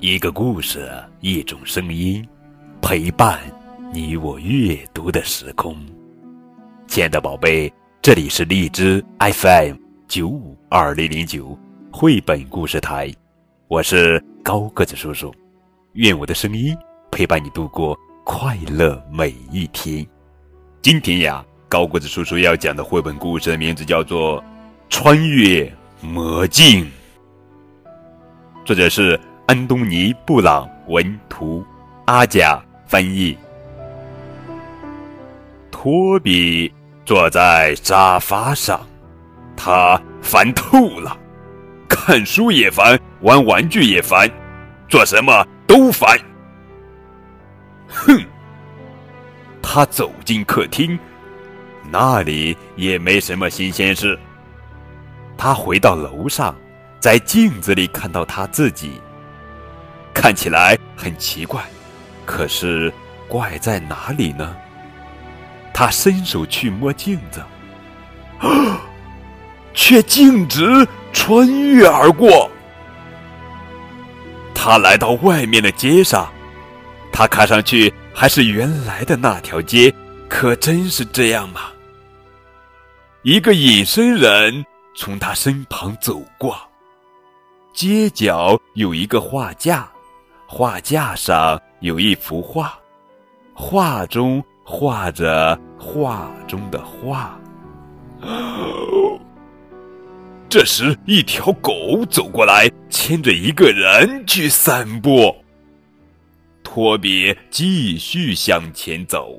一个故事，一种声音，陪伴你我阅读的时空。亲爱的宝贝，这里是荔枝 FM 九五二零零九绘本故事台，我是高个子叔叔。愿我的声音陪伴你度过快乐每一天。今天呀，高个子叔叔要讲的绘本故事的名字叫做《穿越魔镜》，作者是。安东尼·布朗文图，阿甲翻译。托比坐在沙发上，他烦透了，看书也烦，玩玩具也烦，做什么都烦。哼！他走进客厅，那里也没什么新鲜事。他回到楼上，在镜子里看到他自己。看起来很奇怪，可是怪在哪里呢？他伸手去摸镜子，却径直穿越而过。他来到外面的街上，他看上去还是原来的那条街，可真是这样吗？一个隐身人从他身旁走过，街角有一个画架。画架上有一幅画，画中画着画中的画。这时，一条狗走过来，牵着一个人去散步。托比继续向前走，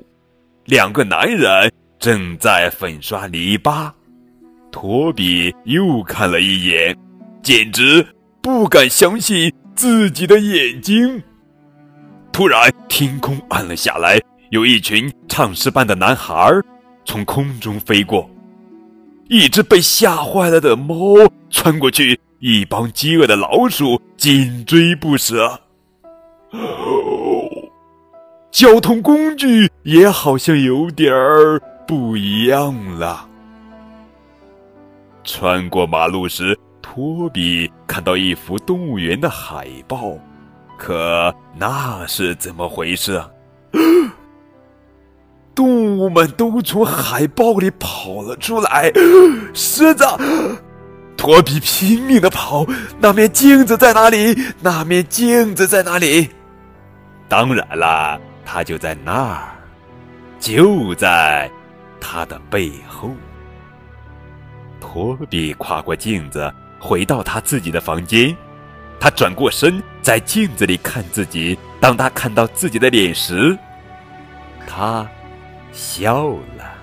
两个男人正在粉刷篱笆。托比又看了一眼，简直不敢相信。自己的眼睛。突然，天空暗了下来，有一群唱诗班的男孩从空中飞过，一只被吓坏了的猫窜过去，一帮饥饿的老鼠紧追不舍。哦交通工具也好像有点儿不一样了。穿过马路时。托比看到一幅动物园的海报，可那是怎么回事啊？动物们都从海报里跑了出来。狮子，托比拼命的跑。那面镜子在哪里？那面镜子在哪里？当然啦，它就在那儿，就在他的背后。托比跨过镜子。回到他自己的房间，他转过身，在镜子里看自己。当他看到自己的脸时，他笑了。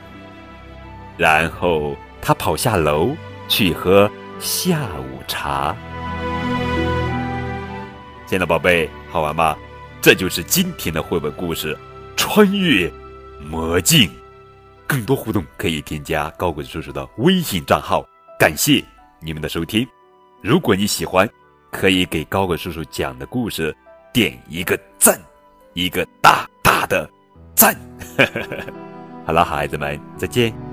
然后他跑下楼去喝下午茶。亲爱的宝贝，好玩吗？这就是今天的绘本故事《穿越魔镜》。更多互动可以添加高鬼叔叔的微信账号。感谢。你们的收听，如果你喜欢，可以给高个叔叔讲的故事点一个赞，一个大大的赞。好了，孩子们，再见。